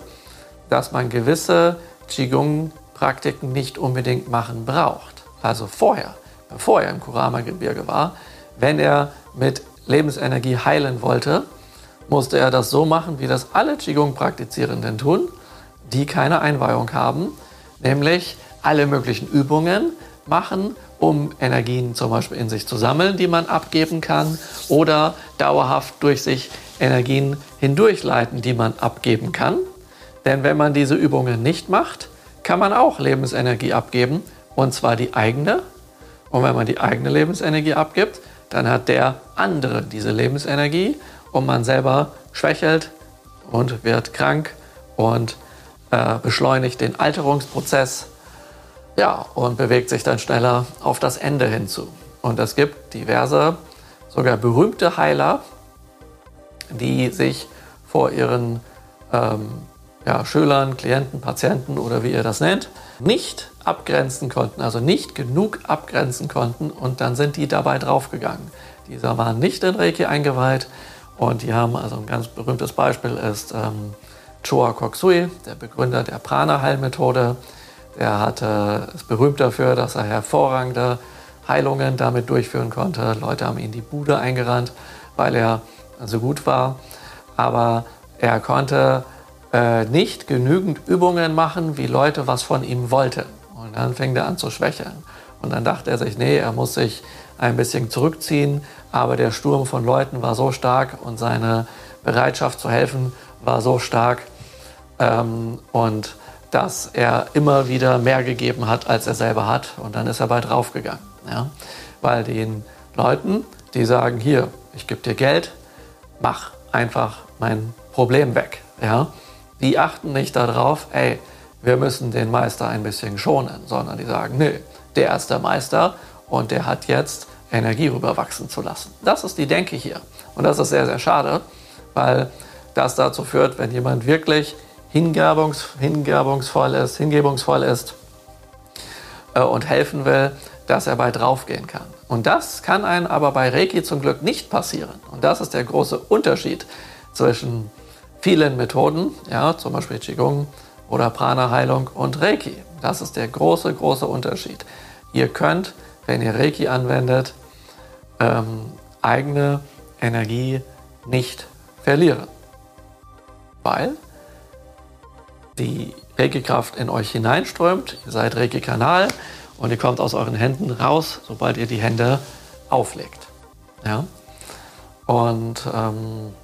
dass man gewisse Qigong-Praktiken nicht unbedingt machen braucht. Also vorher, bevor er im Kurama-Gebirge war, wenn er mit Lebensenergie heilen wollte, musste er das so machen, wie das alle Qigong-Praktizierenden tun, die keine Einweihung haben, nämlich alle möglichen Übungen machen, um Energien zum Beispiel in sich zu sammeln, die man abgeben kann, oder dauerhaft durch sich Energien hindurchleiten, die man abgeben kann. Denn wenn man diese Übungen nicht macht, kann man auch Lebensenergie abgeben, und zwar die eigene. Und wenn man die eigene Lebensenergie abgibt, dann hat der andere diese Lebensenergie und man selber schwächelt und wird krank und äh, beschleunigt den Alterungsprozess ja, und bewegt sich dann schneller auf das Ende hinzu. Und es gibt diverse, sogar berühmte Heiler, die sich vor ihren ähm, ja, Schülern, Klienten, Patienten oder wie ihr das nennt, nicht abgrenzen konnten, also nicht genug abgrenzen konnten und dann sind die dabei draufgegangen. Diese waren nicht in Reiki eingeweiht und die haben, also ein ganz berühmtes Beispiel ist ähm, Choa Koksui, der Begründer der Prana-Heilmethode. Er hatte, ist berühmt dafür, dass er hervorragende Heilungen damit durchführen konnte. Leute haben ihn die Bude eingerannt, weil er so gut war. Aber er konnte äh, nicht genügend Übungen machen, wie Leute was von ihm wollten. Dann fing er an zu schwächeln. Und dann dachte er sich, nee, er muss sich ein bisschen zurückziehen. Aber der Sturm von Leuten war so stark und seine Bereitschaft zu helfen war so stark. Ähm, und dass er immer wieder mehr gegeben hat, als er selber hat. Und dann ist er bald draufgegangen. Ja? Weil den Leuten, die sagen, hier, ich gebe dir Geld, mach einfach mein Problem weg. Ja? Die achten nicht darauf, ey, wir müssen den Meister ein bisschen schonen, sondern die sagen, nee, der ist der Meister und der hat jetzt Energie rüberwachsen zu lassen. Das ist die Denke hier. Und das ist sehr, sehr schade, weil das dazu führt, wenn jemand wirklich hingabungs, hingabungsvoll ist, hingebungsvoll ist äh, und helfen will, dass er bei draufgehen kann. Und das kann einem aber bei Reiki zum Glück nicht passieren. Und das ist der große Unterschied zwischen vielen Methoden, ja, zum Beispiel Qigong oder Prana-Heilung und Reiki. Das ist der große, große Unterschied. Ihr könnt, wenn ihr Reiki anwendet, ähm, eigene Energie nicht verlieren. Weil die Reiki-Kraft in euch hineinströmt, ihr seid Reiki-Kanal und die kommt aus euren Händen raus, sobald ihr die Hände auflegt. Ja? Und ähm,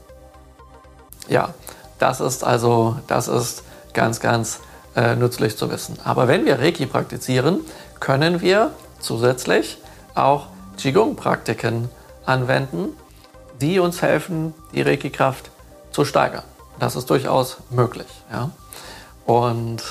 ja, das ist also, das ist ganz, ganz äh, nützlich zu wissen. Aber wenn wir Reiki praktizieren, können wir zusätzlich auch Qigong-Praktiken anwenden, die uns helfen, die Reiki-Kraft zu steigern. Das ist durchaus möglich. Ja? Und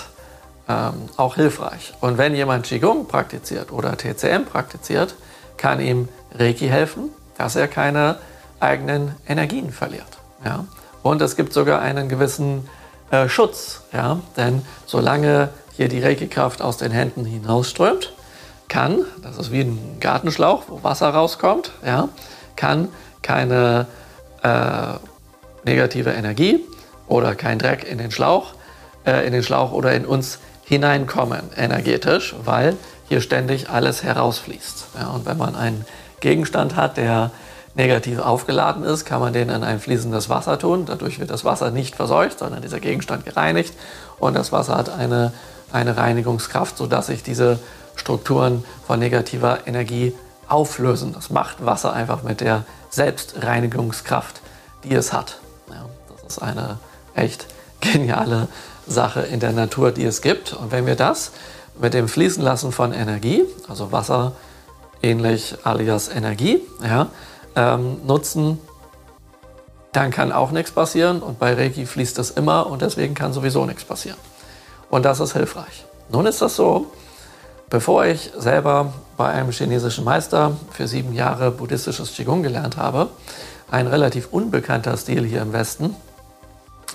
ähm, auch hilfreich. Und wenn jemand Qigong praktiziert oder TCM praktiziert, kann ihm Reiki helfen, dass er keine eigenen Energien verliert. Ja? Und es gibt sogar einen gewissen äh, Schutz. Ja? Denn solange hier die Reiki-Kraft aus den Händen hinausströmt, kann, das ist wie ein Gartenschlauch, wo Wasser rauskommt, ja, kann keine äh, negative Energie oder kein Dreck in den Schlauch, äh, in den Schlauch oder in uns hineinkommen energetisch, weil hier ständig alles herausfließt. Ja, und wenn man einen Gegenstand hat, der negativ aufgeladen ist, kann man den in ein fließendes Wasser tun. Dadurch wird das Wasser nicht verseucht, sondern dieser Gegenstand gereinigt. Und das Wasser hat eine, eine Reinigungskraft, sodass sich diese Strukturen von negativer Energie auflösen. Das macht Wasser einfach mit der Selbstreinigungskraft, die es hat. Ja, das ist eine echt geniale Sache in der Natur, die es gibt. Und wenn wir das mit dem Fließenlassen von Energie, also Wasser ähnlich alias Energie, ja, ähm, nutzen, dann kann auch nichts passieren. Und bei Reiki fließt es immer und deswegen kann sowieso nichts passieren. Und das ist hilfreich. Nun ist das so, bevor ich selber bei einem chinesischen Meister für sieben Jahre buddhistisches Qigong gelernt habe, ein relativ unbekannter Stil hier im Westen,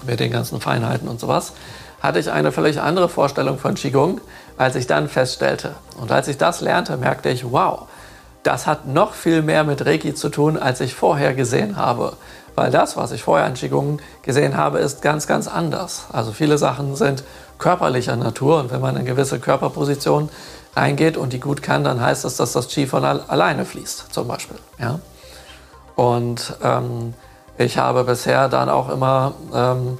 mit den ganzen Feinheiten und sowas, hatte ich eine völlig andere Vorstellung von Qigong, als ich dann feststellte. Und als ich das lernte, merkte ich, wow, das hat noch viel mehr mit Reiki zu tun, als ich vorher gesehen habe. Weil das, was ich vorher an Qigong gesehen habe, ist ganz, ganz anders. Also viele Sachen sind körperlicher Natur und wenn man in gewisse Körperpositionen reingeht und die gut kann, dann heißt das, dass das Qi von alleine fließt, zum Beispiel. Ja? Und ähm, ich habe bisher dann auch immer ähm,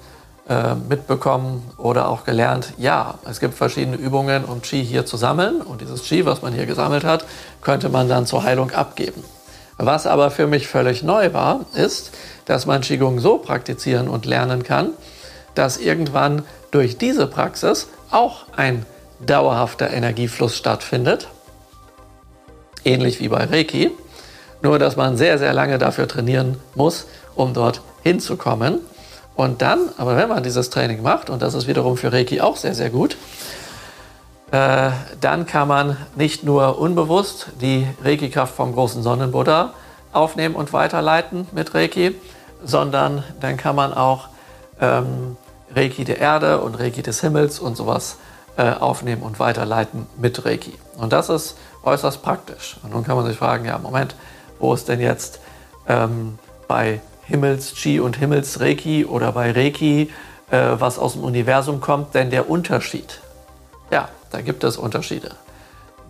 äh, mitbekommen oder auch gelernt, ja, es gibt verschiedene Übungen, um Qi hier zu sammeln. Und dieses Qi, was man hier gesammelt hat, könnte man dann zur Heilung abgeben. Was aber für mich völlig neu war, ist, dass man Qigong so praktizieren und lernen kann, dass irgendwann durch diese Praxis auch ein dauerhafter Energiefluss stattfindet. Ähnlich wie bei Reiki. Nur, dass man sehr, sehr lange dafür trainieren muss, um dort hinzukommen. Und dann, aber wenn man dieses Training macht, und das ist wiederum für Reiki auch sehr, sehr gut, äh, dann kann man nicht nur unbewusst die Reiki-Kraft vom großen Sonnenbuddha aufnehmen und weiterleiten mit Reiki, sondern dann kann man auch ähm, Reiki der Erde und Reiki des Himmels und sowas äh, aufnehmen und weiterleiten mit Reiki. Und das ist äußerst praktisch. Und nun kann man sich fragen, ja, Moment, wo ist denn jetzt ähm, bei Himmels-Chi und Himmels-Reiki oder bei Reiki, äh, was aus dem Universum kommt, denn der Unterschied? Ja, da gibt es Unterschiede.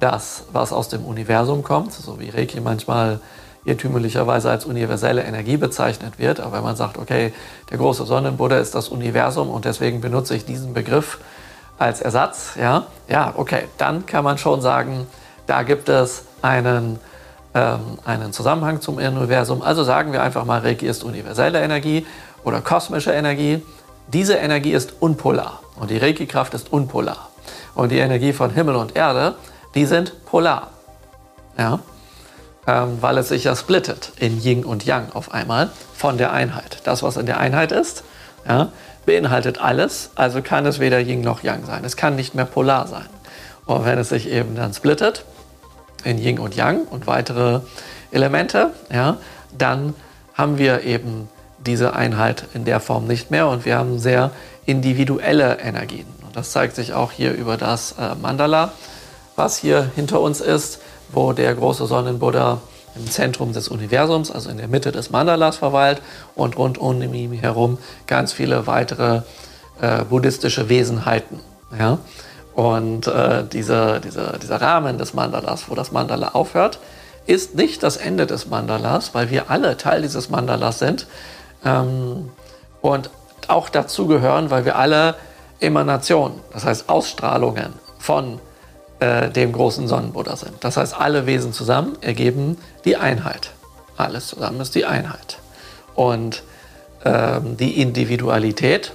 Das, was aus dem Universum kommt, so wie Reiki manchmal irrtümlicherweise als universelle Energie bezeichnet wird. Aber wenn man sagt, okay, der große Sonnenbuddha ist das Universum und deswegen benutze ich diesen Begriff als Ersatz, ja, ja, okay, dann kann man schon sagen, da gibt es einen, einen Zusammenhang zum Universum. Also sagen wir einfach mal, Reiki ist universelle Energie oder kosmische Energie. Diese Energie ist unpolar und die Reiki-Kraft ist unpolar. Und die Energie von Himmel und Erde, die sind polar. Ja? Ähm, weil es sich ja splittet in Yin und Yang auf einmal von der Einheit. Das, was in der Einheit ist, ja, beinhaltet alles, also kann es weder Yin noch Yang sein. Es kann nicht mehr polar sein. Und wenn es sich eben dann splittet in Yin und Yang und weitere Elemente, ja, dann haben wir eben diese Einheit in der Form nicht mehr und wir haben sehr individuelle Energien. Und das zeigt sich auch hier über das äh, Mandala, was hier hinter uns ist, wo der große Sonnenbuddha im Zentrum des Universums, also in der Mitte des Mandalas verweilt und rund um ihn herum ganz viele weitere äh, buddhistische Wesenheiten. Ja? Und äh, diese, diese, dieser Rahmen des Mandalas, wo das Mandala aufhört, ist nicht das Ende des Mandalas, weil wir alle Teil dieses Mandalas sind ähm, und auch dazugehören, weil wir alle Emanationen, das heißt Ausstrahlungen von äh, dem großen Sonnenbuddha sind. Das heißt, alle Wesen zusammen ergeben die Einheit. Alles zusammen ist die Einheit. Und ähm, die Individualität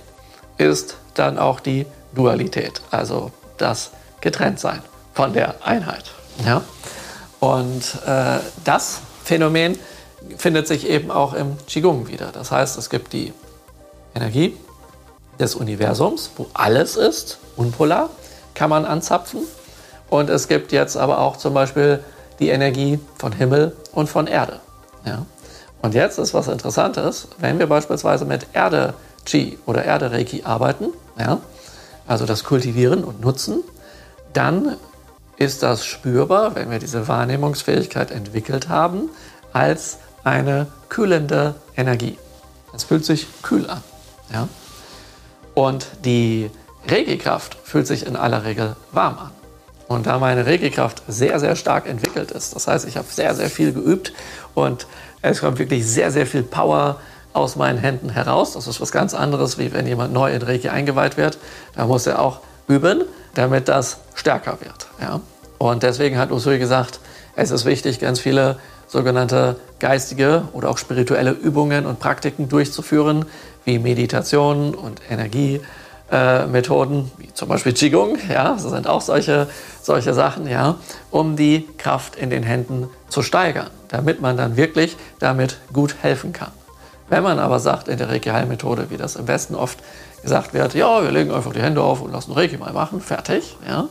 ist dann auch die Dualität, also das Getrenntsein von der Einheit. Ja? Und äh, das Phänomen findet sich eben auch im Qigong wieder. Das heißt, es gibt die Energie des Universums, wo alles ist, unpolar, kann man anzapfen. Und es gibt jetzt aber auch zum Beispiel die Energie von Himmel und von Erde. Ja? Und jetzt ist was Interessantes, wenn wir beispielsweise mit Erde-Chi oder Erde-Reiki arbeiten, ja? Also das kultivieren und nutzen, dann ist das spürbar, wenn wir diese Wahrnehmungsfähigkeit entwickelt haben, als eine kühlende Energie. Es fühlt sich kühl an. Ja? Und die Regelkraft fühlt sich in aller Regel warm an. Und da meine Regelkraft sehr, sehr stark entwickelt ist, das heißt, ich habe sehr, sehr viel geübt und es kommt wirklich sehr, sehr viel Power aus meinen Händen heraus. Das ist was ganz anderes, wie wenn jemand neu in Reiki eingeweiht wird. Da muss er auch üben, damit das stärker wird. Ja? Und deswegen hat Usui gesagt, es ist wichtig, ganz viele sogenannte geistige oder auch spirituelle Übungen und Praktiken durchzuführen, wie Meditation und Energiemethoden, äh, wie zum Beispiel Qigong, ja, das sind auch solche, solche Sachen, ja, um die Kraft in den Händen zu steigern, damit man dann wirklich damit gut helfen kann. Wenn man aber sagt, in der Reiki-Heilmethode, wie das im Westen oft gesagt wird, ja, wir legen einfach die Hände auf und lassen Reiki mal machen, fertig, ja,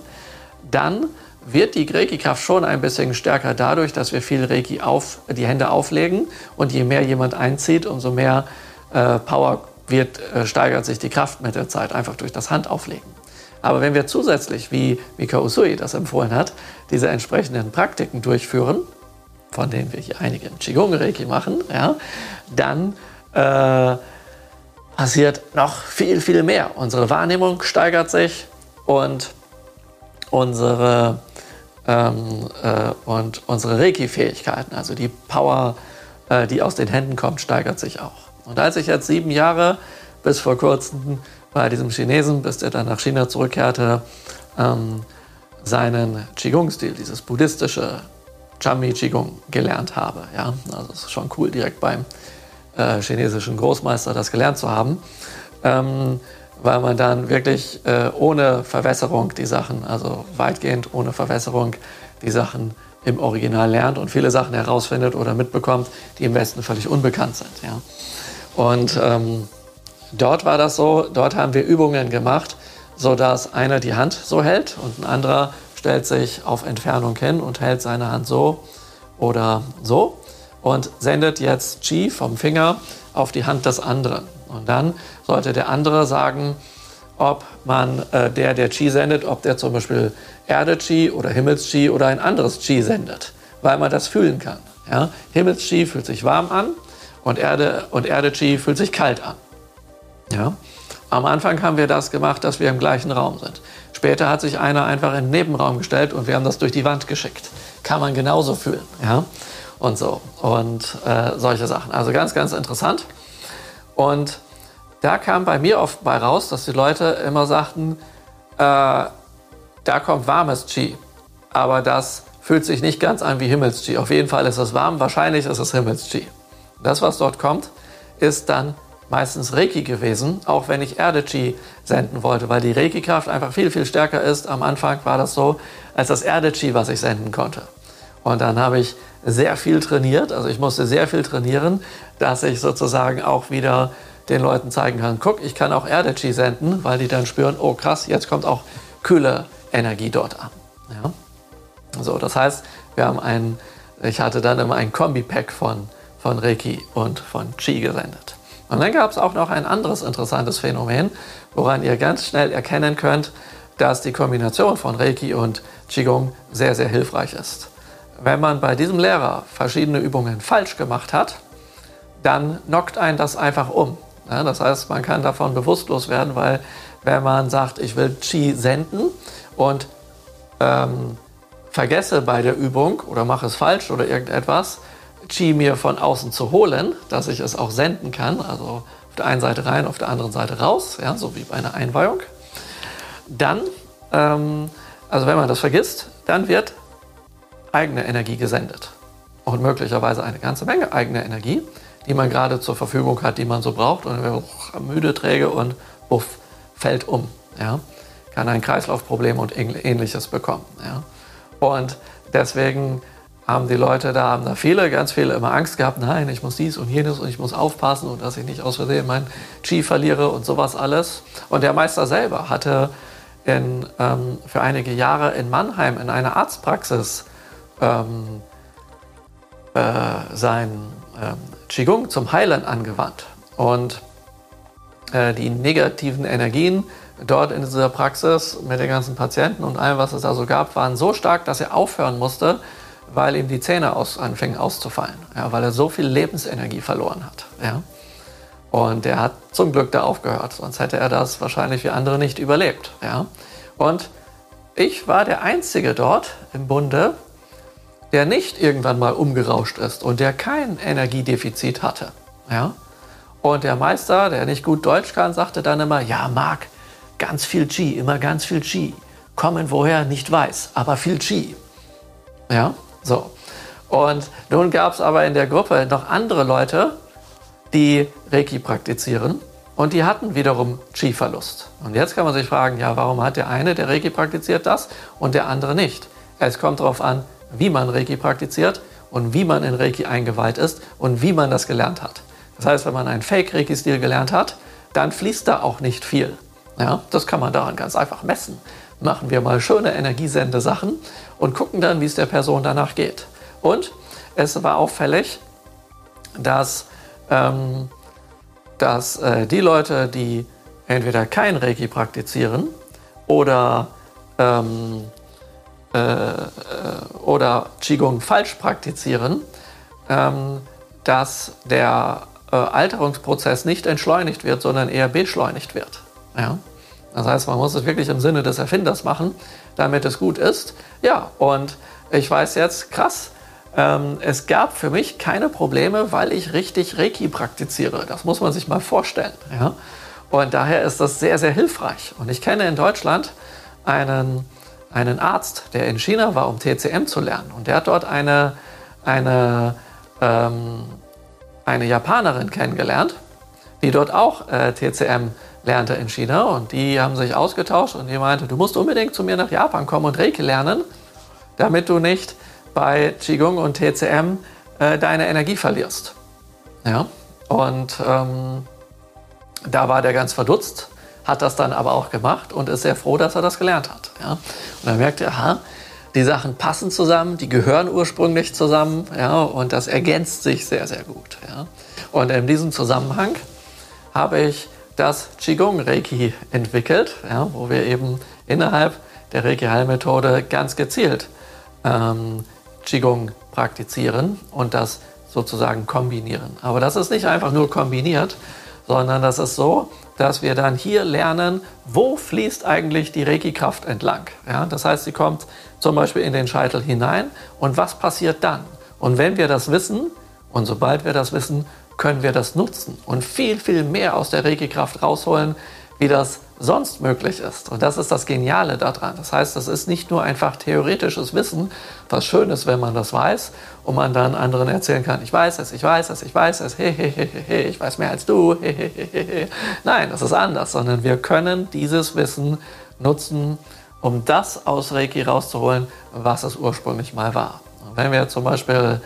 dann wird die Reiki-Kraft schon ein bisschen stärker dadurch, dass wir viel Reiki auf die Hände auflegen und je mehr jemand einzieht, umso mehr äh, Power wird, äh, steigert sich die Kraft mit der Zeit, einfach durch das Handauflegen. Aber wenn wir zusätzlich, wie Mika Usui das empfohlen hat, diese entsprechenden Praktiken durchführen, von denen wir hier einige im Qigong-Reiki machen, ja, dann äh, passiert noch viel, viel mehr. Unsere Wahrnehmung steigert sich und unsere ähm, äh, unsere Reiki-Fähigkeiten, also die Power, äh, die aus den Händen kommt, steigert sich auch. Und als ich jetzt sieben Jahre bis vor kurzem bei diesem Chinesen, bis der dann nach China zurückkehrte, ähm, seinen Qigong-Stil, dieses buddhistische Chami Qigong gelernt habe. Ja? Also es ist schon cool, direkt beim äh, chinesischen Großmeister das gelernt zu haben. Ähm, weil man dann wirklich äh, ohne Verwässerung die Sachen, also weitgehend ohne Verwässerung die Sachen im Original lernt und viele Sachen herausfindet oder mitbekommt, die im Westen völlig unbekannt sind. Ja. Und ähm, dort war das so, dort haben wir Übungen gemacht, sodass einer die Hand so hält und ein anderer stellt sich auf Entfernung hin und hält seine Hand so oder so und sendet jetzt Qi vom Finger auf die Hand des anderen. Und dann sollte der andere sagen, ob man äh, der, der Qi sendet, ob der zum Beispiel Erde-Qi oder Himmels-Qi oder ein anderes Qi sendet, weil man das fühlen kann. Ja? Himmels-Qi fühlt sich warm an und Erde und Erde-Qi fühlt sich kalt an. Ja? Am Anfang haben wir das gemacht, dass wir im gleichen Raum sind. Später hat sich einer einfach in den Nebenraum gestellt und wir haben das durch die Wand geschickt. Kann man genauso fühlen. Ja? und so und äh, solche Sachen. Also ganz, ganz interessant. Und da kam bei mir oft bei raus, dass die Leute immer sagten, äh, da kommt warmes Qi, aber das fühlt sich nicht ganz an wie Himmels-Qi. Auf jeden Fall ist es warm, wahrscheinlich ist es Himmels-Qi. Das, was dort kommt, ist dann meistens Reiki gewesen, auch wenn ich Erde-Chi senden wollte, weil die Reiki-Kraft einfach viel, viel stärker ist. Am Anfang war das so, als das Erde-Chi, was ich senden konnte. Und dann habe ich sehr viel trainiert, also ich musste sehr viel trainieren, dass ich sozusagen auch wieder den Leuten zeigen kann, guck, ich kann auch Erde-Chi senden, weil die dann spüren, oh krass, jetzt kommt auch kühle Energie dort an. Ja? So, das heißt, wir haben ein, ich hatte dann immer ein Kombi-Pack von, von Reiki und von Chi gesendet. Und dann gab es auch noch ein anderes interessantes Phänomen, woran ihr ganz schnell erkennen könnt, dass die Kombination von Reiki und Qigong sehr, sehr hilfreich ist. Wenn man bei diesem Lehrer verschiedene Übungen falsch gemacht hat, dann knockt einen das einfach um. Das heißt, man kann davon bewusstlos werden, weil wenn man sagt, ich will Qi senden und ähm, vergesse bei der Übung oder mache es falsch oder irgendetwas, Qi mir von außen zu holen, dass ich es auch senden kann, also auf der einen Seite rein, auf der anderen Seite raus, ja, so wie bei einer Einweihung. Dann, ähm, also wenn man das vergisst, dann wird eigene Energie gesendet. Und möglicherweise eine ganze Menge eigene Energie, die man gerade zur Verfügung hat, die man so braucht. Und dann wird müde, träge und buff, fällt um. Ja? Kann ein Kreislaufproblem und ähnliches bekommen. Ja? Und deswegen haben die Leute da, haben da viele, ganz viele immer Angst gehabt, nein, ich muss dies und jenes und ich muss aufpassen und dass ich nicht aus Versehen mein Ski verliere und sowas alles. Und der Meister selber hatte in, ähm, für einige Jahre in Mannheim in einer Arztpraxis ähm, äh, sein ähm, Qigong zum Heilen angewandt. Und äh, die negativen Energien dort in dieser Praxis mit den ganzen Patienten und allem, was es da so gab, waren so stark, dass er aufhören musste, weil ihm die Zähne aus, anfingen auszufallen, ja, weil er so viel Lebensenergie verloren hat. Ja. Und er hat zum Glück da aufgehört, sonst hätte er das wahrscheinlich wie andere nicht überlebt. Ja. Und ich war der Einzige dort im Bunde, der nicht irgendwann mal umgerauscht ist und der kein Energiedefizit hatte. Ja. Und der Meister, der nicht gut Deutsch kann, sagte dann immer, ja, Marc, ganz viel Qi, immer ganz viel Qi. Kommen woher, nicht weiß, aber viel Qi. Ja, so. Und nun gab es aber in der Gruppe noch andere Leute, die Reiki praktizieren und die hatten wiederum Chi-Verlust. Und jetzt kann man sich fragen, ja, warum hat der eine, der Reiki praktiziert, das und der andere nicht? Es kommt darauf an, wie man Reiki praktiziert und wie man in Reiki eingeweiht ist und wie man das gelernt hat. Das heißt, wenn man einen Fake-Reiki-Stil gelernt hat, dann fließt da auch nicht viel. Ja, das kann man daran ganz einfach messen machen wir mal schöne Energiesende-Sachen und gucken dann, wie es der Person danach geht. Und es war auffällig, dass, ähm, dass äh, die Leute, die entweder kein Reiki praktizieren oder, ähm, äh, äh oder Qigong falsch praktizieren, ähm, dass der äh, Alterungsprozess nicht entschleunigt wird, sondern eher beschleunigt wird. Ja? Das heißt, man muss es wirklich im Sinne des Erfinders machen, damit es gut ist. Ja, und ich weiß jetzt, krass, ähm, es gab für mich keine Probleme, weil ich richtig Reiki praktiziere. Das muss man sich mal vorstellen. Ja? Und daher ist das sehr, sehr hilfreich. Und ich kenne in Deutschland einen, einen Arzt, der in China war, um TCM zu lernen. Und der hat dort eine, eine, ähm, eine Japanerin kennengelernt, die dort auch äh, TCM lernte in China und die haben sich ausgetauscht und die meinte, du musst unbedingt zu mir nach Japan kommen und Reiki lernen, damit du nicht bei Qigong und TCM äh, deine Energie verlierst. Ja? Und ähm, da war der ganz verdutzt, hat das dann aber auch gemacht und ist sehr froh, dass er das gelernt hat. Ja? Und dann merkt er, aha, die Sachen passen zusammen, die gehören ursprünglich zusammen ja? und das ergänzt sich sehr, sehr gut. Ja? Und in diesem Zusammenhang habe ich das Qigong Reiki entwickelt, ja, wo wir eben innerhalb der Reiki-Heilmethode ganz gezielt ähm, Qigong praktizieren und das sozusagen kombinieren. Aber das ist nicht einfach nur kombiniert, sondern das ist so, dass wir dann hier lernen, wo fließt eigentlich die Reiki-Kraft entlang. Ja, das heißt, sie kommt zum Beispiel in den Scheitel hinein und was passiert dann? Und wenn wir das wissen, und sobald wir das wissen, können wir das nutzen und viel, viel mehr aus der Reiki-Kraft rausholen, wie das sonst möglich ist. Und das ist das Geniale daran. Das heißt, es ist nicht nur einfach theoretisches Wissen, was schön ist, wenn man das weiß und man dann anderen erzählen kann, ich weiß es, ich weiß es, ich weiß es, he, he, he, he, ich weiß mehr als du. He, he, he, he. Nein, das ist anders, sondern wir können dieses Wissen nutzen, um das aus Reiki rauszuholen, was es ursprünglich mal war. Wenn wir zum Beispiel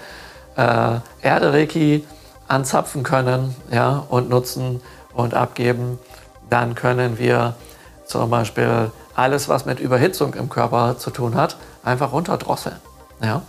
äh, Erde-Reiki anzapfen können ja, und nutzen und abgeben, dann können wir zum Beispiel alles, was mit Überhitzung im Körper zu tun hat, einfach runterdrosseln. Ja?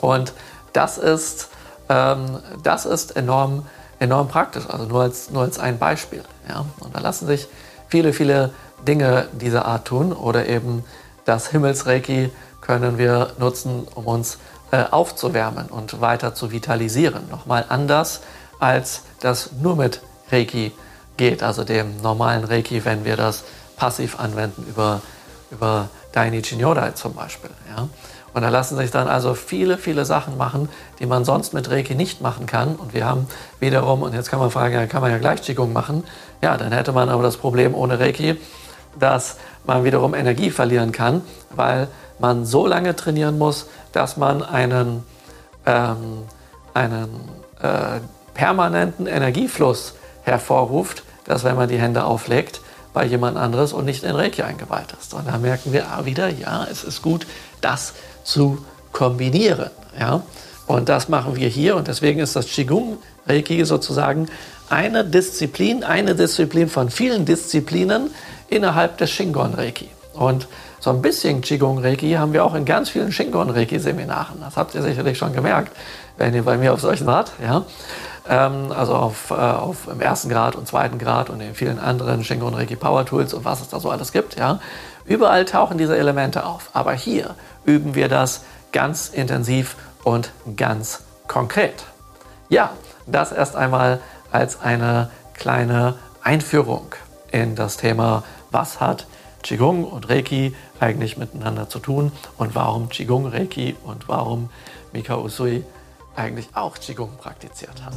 Und das ist, ähm, das ist enorm, enorm praktisch, also nur als, nur als ein Beispiel. Ja? Und da lassen sich viele, viele Dinge dieser Art tun oder eben das Himmelsreiki können wir nutzen, um uns äh, aufzuwärmen und weiter zu vitalisieren. Nochmal anders, als das nur mit Reiki geht, also dem normalen Reiki, wenn wir das passiv anwenden über, über Dainichi Nyodai zum Beispiel. Ja? Und da lassen sich dann also viele, viele Sachen machen, die man sonst mit Reiki nicht machen kann. Und wir haben wiederum, und jetzt kann man fragen, ja, kann man ja gleich Qigong machen? Ja, dann hätte man aber das Problem ohne Reiki, dass man wiederum Energie verlieren kann, weil man so lange trainieren muss, dass man einen, ähm, einen äh, permanenten Energiefluss hervorruft, dass wenn man die Hände auflegt, bei jemand anderes und nicht in Reiki eingeweiht ist. Und da merken wir wieder, ja, es ist gut, das zu kombinieren. Ja? Und das machen wir hier und deswegen ist das Qigong Reiki sozusagen eine Disziplin, eine Disziplin von vielen Disziplinen innerhalb des Shingon Reiki. Und so ein bisschen Qigong Reiki haben wir auch in ganz vielen Shingon Reiki Seminaren. Das habt ihr sicherlich schon gemerkt, wenn ihr bei mir auf solchen wart. Ja? Ähm, also auf, äh, auf im ersten Grad und zweiten Grad und in vielen anderen Shingon Reiki Power Tools und was es da so alles gibt. Ja? Überall tauchen diese Elemente auf. Aber hier üben wir das ganz intensiv und ganz konkret. Ja, das erst einmal als eine kleine Einführung in das Thema, was hat Qigong und Reiki eigentlich miteinander zu tun und warum Qigong Reiki und warum Mika Usui eigentlich auch Qigong praktiziert hat.